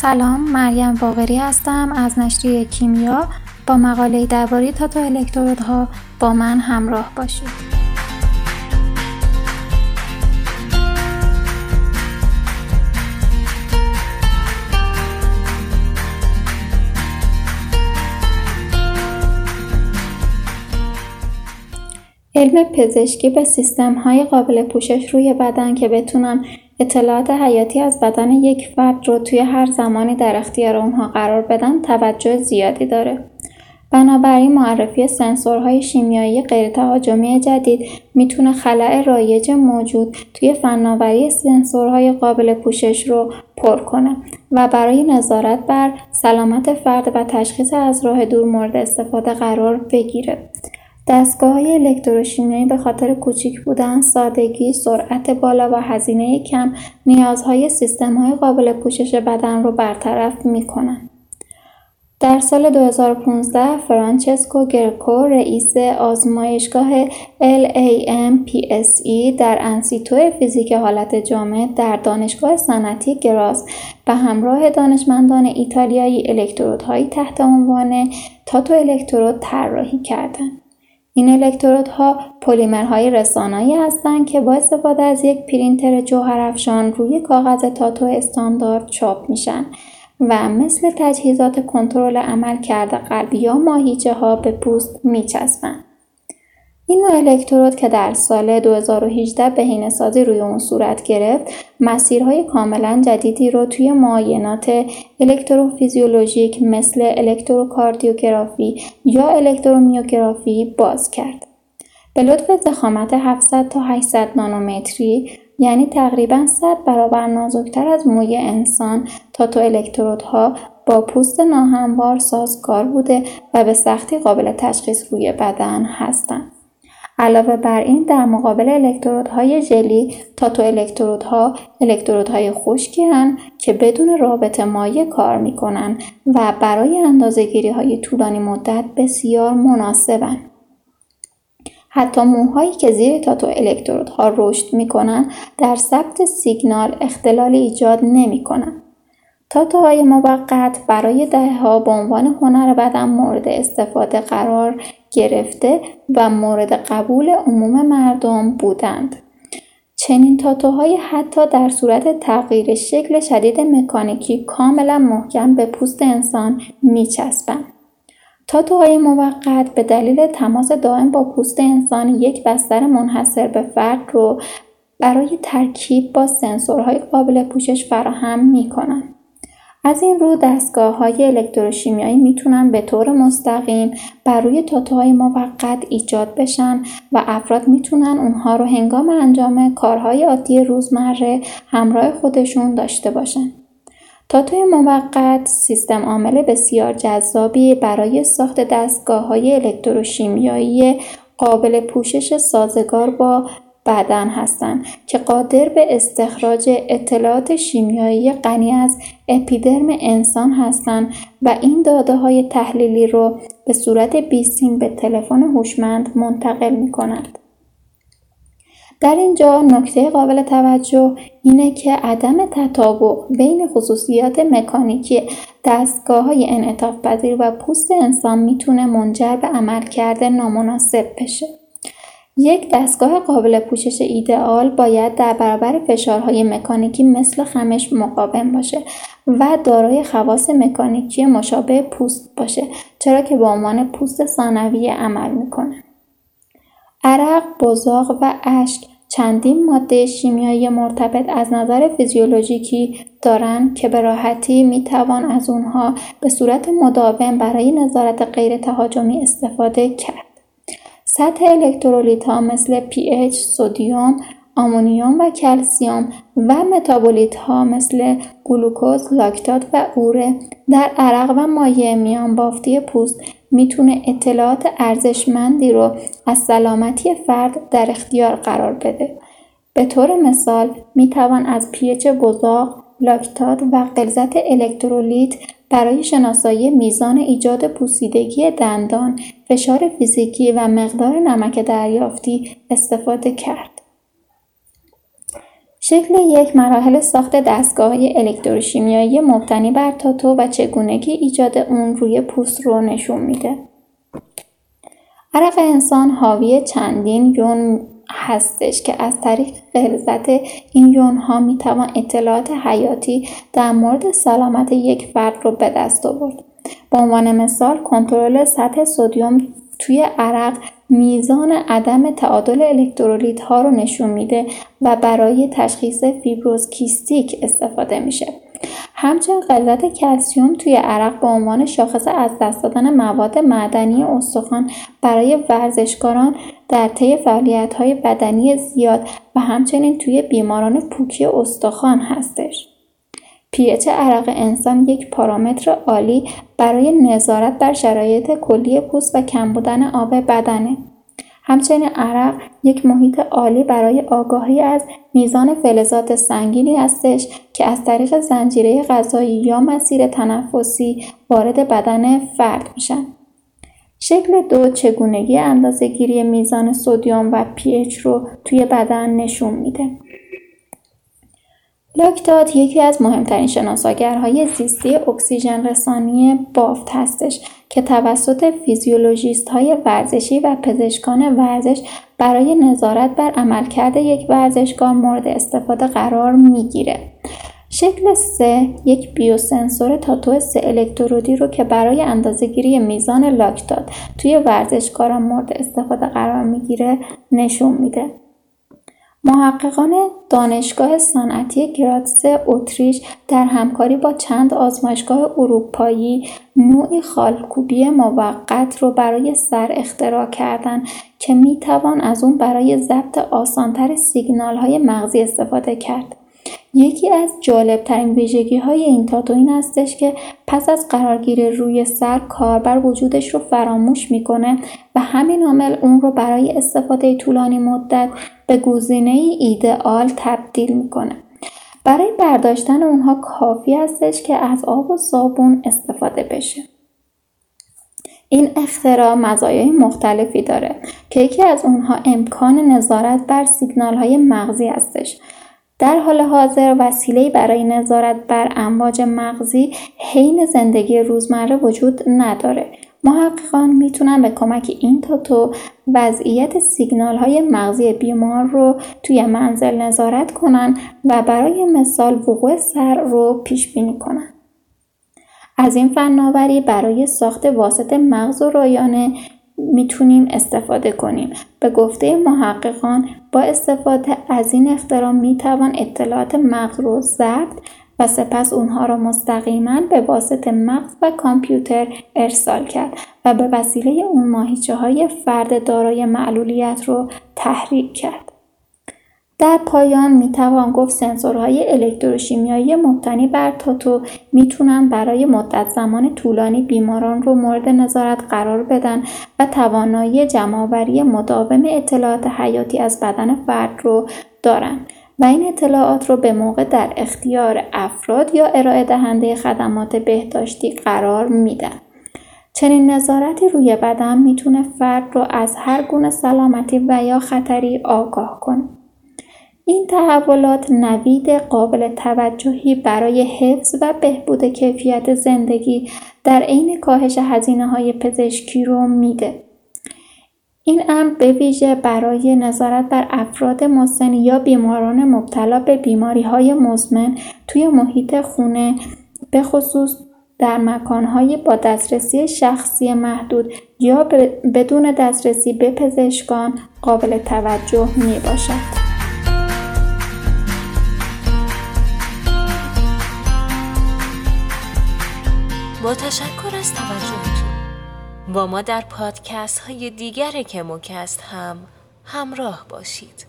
سلام مریم باقری هستم از نشریه کیمیا. با مقاله درباره تاتو الکترودها با من همراه باشید. علم پزشکی به سیستم های قابل پوشش روی بدن که بتونن اطلاعات حیاتی از بدن یک فرد رو توی هر زمانی در اختیار اونها قرار بدن توجه زیادی داره. بنابراین معرفی سنسورهای شیمیایی غیرتهاجمی جدید می‌تونه خلع رایج موجود توی فناوری سنسورهای قابل پوشش رو پر کنه و برای نظارت بر سلامت فرد و تشخیص از راه دور مورد استفاده قرار بگیره. دستگاه‌های الکتروشیمیایی به خاطر کوچیک بودن، سادگی، سرعت بالا و هزینه کم نیازهای سیستم‌های قابل پوشش بدن رو برطرف می‌کنند. در سال 2015 فرانچسکو گرکو رئیس آزمایشگاه LAMPSE در انستیتو فیزیک حالت جامد در دانشگاه صنعتی گراتس به همراه دانشمندان ایتالیایی الکترودهایی تحت عنوان tattoo electrode طراحی کردند. این الکترودها پلیمرهای رسانایی هستند که با استفاده از یک پرینتر جوهرافشان روی کاغذ تاتو استاندارد چاپ میشن و مثل تجهیزات کنترل عملکرد قلب یا ماهیچه ها به پوست میچسبند. این نوع الکترود که در سال 2018 بهینه‌سازی روی اون صورت گرفت، مسیرهای کاملا جدیدی رو توی معاینات الکتروفیزیولوژیک مثل الکتروکاردیوگرافی یا الکترومیوگرافی باز کرد. به لطف زخامت 700 تا 800 نانومتری یعنی تقریبا 100 برابر نازکتر از موی انسان تاتو الکترودها با پوست ناهموار سازگار بوده و به سختی قابل تشخیص روی بدن هستند. علاوه بر این در مقابل الکترودهای ژلی تاتو الکترودها الکترودهای خشکی هستند که بدون رابط مایع کار می‌کنن و برای اندازهگیری های طولانی مدت بسیار مناسبند. حتی موهایی که زیر تاتو الکترودها رشد می‌کنن در ثبت سیگنال اختلالی ایجاد نمی‌کنن. تاتوهای موقت برای دهها به عنوان هنر بدن مورد استفاده قرار گرفته و مورد قبول عموم مردم بودند. چنین تاتوهایی حتی در صورت تغییر شکل شدید مکانیکی کاملا محکم به پوست انسان میچسبند. تاتوهای موقت به دلیل تماس دائم با پوست انسان یک بستر منحصر به فرد رو برای ترکیب با سنسورهای قابل پوشش فراهم می کنند. از این رو های الکتروشیمیایی می‌تونن به طور مستقیم بر روی تاتوهای موقت ایجاد بشن و افراد می‌تونن اونها رو هنگام انجام کارهای عادی روزمره همراه خودشون داشته باشن. تاتوی موقت سیستم عامل بسیار جذابی برای ساخت های الکتروشیمیایی قابل پوشش سازگار با بدن هستند که قادر به استخراج اطلاعات شیمیایی غنی از اپیدرم انسان هستند و این داده های تحلیلی رو به صورت بیسیم به تلفن هوشمند منتقل می کنند. در اینجا نکته قابل توجه اینه که عدم تطابق بین خصوصیات مکانیکی دستگاه های انعطاف پذیر و پوست انسان می‌تونه منجر به عملکرد نامناسب بشه. یک دستگاه قابل پوشش ایدئال باید در برابر فشارهای مکانیکی مثل خمش مقاوم باشه و دارای خواص مکانیکی مشابه پوست باشه چرا که به عنوان پوست ثانویه عمل می‌کنه. عرق، بزاق و اشک چندین ماده شیمیایی مرتبط از نظر فیزیولوژیکی دارند که به راحتی می‌توان از اونها به صورت مداوم برای نظارت غیر تهاجمی استفاده کرد. سطح الکترولیت ها مثل pH، سدیم، آمونیوم و کلسیوم و متابولیت ها مثل گلوکوز، لاکتات و اوره در عرق و مایع میان بافتی پوست می‌تونه اطلاعات ارزشمندی رو از سلامتی فرد در اختیار قرار بده. به طور مثال می‌توان از پیچ بزاق، لاکتات و غلظت الکترولیت برای شناسایی میزان ایجاد پوسیدگی دندان، فشار فیزیکی و مقدار نمک دریافتی استفاده کرد. شکل یک مراحل ساخت دستگاه الکتروشیمیایی مبتنی بر تاتو و چگونگی ایجاد اون روی پوست رو نشون میده. عرق انسان حاوی چندین یون هستش که از طریق غلظت این یون ها می توان اطلاعات حیاتی در مورد سلامت یک فرد رو به دست آورد. به عنوان مثال کنترل سطح سدیم توی عرق میزان عدم تعادل الکترولیت ها رو نشون میده و برای تشخیص فیبروز کیستیک استفاده میشه. همچنین قلت کلسیوم توی عرق به عنوان شاخص از دست دادن مواد معدنی استخوان برای ورزشکاران در طی فعالیت‌های بدنی زیاد و همچنین توی بیماران پوکی استخوان هستش. پیچ عرق انسان یک پارامتر عالی برای نظارت بر شرایط کلی پوست و کم بودن آب بدنه. همچنین عرق یک محیط عالی برای آگاهی از میزان فلزات سنگینی هستش که از طریق زنجیره غذایی یا مسیر تنفسی وارد بدن فرد میشن. شکل دو چگونگی اندازهگیری میزان sodium و پی‌اچ رو توی بدن نشون میده. لاکتات یکی از مهمترین شناساگرهای زیستی اکسیژن رسانی بافت هستش که توسط فیزیولوژیست های ورزشی و پزشکان ورزش برای نظارت بر عملکرد یک ورزشکار مورد استفاده قرار می‌گیره. شکل سه یک بیوسنسور تاتو سه الکترودی رو که برای اندازهگیری میزان لاکتات توی ورزشکاران مورد استفاده قرار می‌گیره نشون میده. محققان دانشگاه صنعتی گراتس اتریش در همکاری با چند آزمایشگاه اروپایی نوعی خالکوبی موقت رو برای سر اختراع کردند که می‌توان از اون برای ضبط آسانتر سیگنال های مغزی استفاده کرد. یکی از جالبترین ویژگی های این تاتو این هستش که پس از قرارگیری روی سر کاربر وجودش رو فراموش می‌کنه و همین عامل اون رو برای استفاده طولانی مدت به گزینه ایدئال تبدیل می‌کنه. برای برداشتن اونها کافی هستش که از آب و صابون استفاده بشه. این اختراع مزایای مختلفی داره که یکی از اونها امکان نظارت بر سیگنال های مغزی هستش در حال حاضر وسیله‌ای برای نظارت بر امواج مغزی حین زندگی روزمره وجود نداره. محققان می‌تونن به کمک این تاتو وضعیت سیگنال های مغزی بیمار رو توی منزل نظارت کنن و برای مثال وقوع سر رو پیش بینی کنن. از این فناوری برای ساخت واسط مغز و رایانه می‌تونیم استفاده کنیم. به گفته محققان با استفاده از این اختراع می‌توان اطلاعات مغز رو ضبط و سپس اونها را مستقیما به واسط مغز و کامپیوتر ارسال کرد و به وسیله اون ماهیچه های فرد دارای معلولیت رو تحریک کرد. در پایان می‌توان گفت سنسورهای الکتروشیمیایی مبتنی بر تاتو می‌تونن برای مدت زمان طولانی بیماران رو مورد نظارت قرار بدن و توانایی جمعآوری مداوم اطلاعات حیاتی از بدن فرد رو دارن و این اطلاعات رو به موقع در اختیار افراد یا ارائه دهنده خدمات بهداشتی قرار میدن. چنین نظارتی روی بدن می‌تونه فرد رو از هر گونه سلامتی و یا خطری آگاه کنه. این تحولات نوید قابل توجهی برای حفظ و بهبود کیفیت زندگی در عین کاهش هزینه های پزشکی رو میده. این امر به ویژه برای نظارت بر افراد مسن یا بیماران مبتلا به بیماری های مزمن توی محیط خونه به خصوص در مکانهایی با دسترسی شخصی محدود یا بدون دسترسی به پزشکان قابل توجه می باشد. تشکر از توجهتون. با ما در پادکست های دیگر کموکست هم همراه باشید.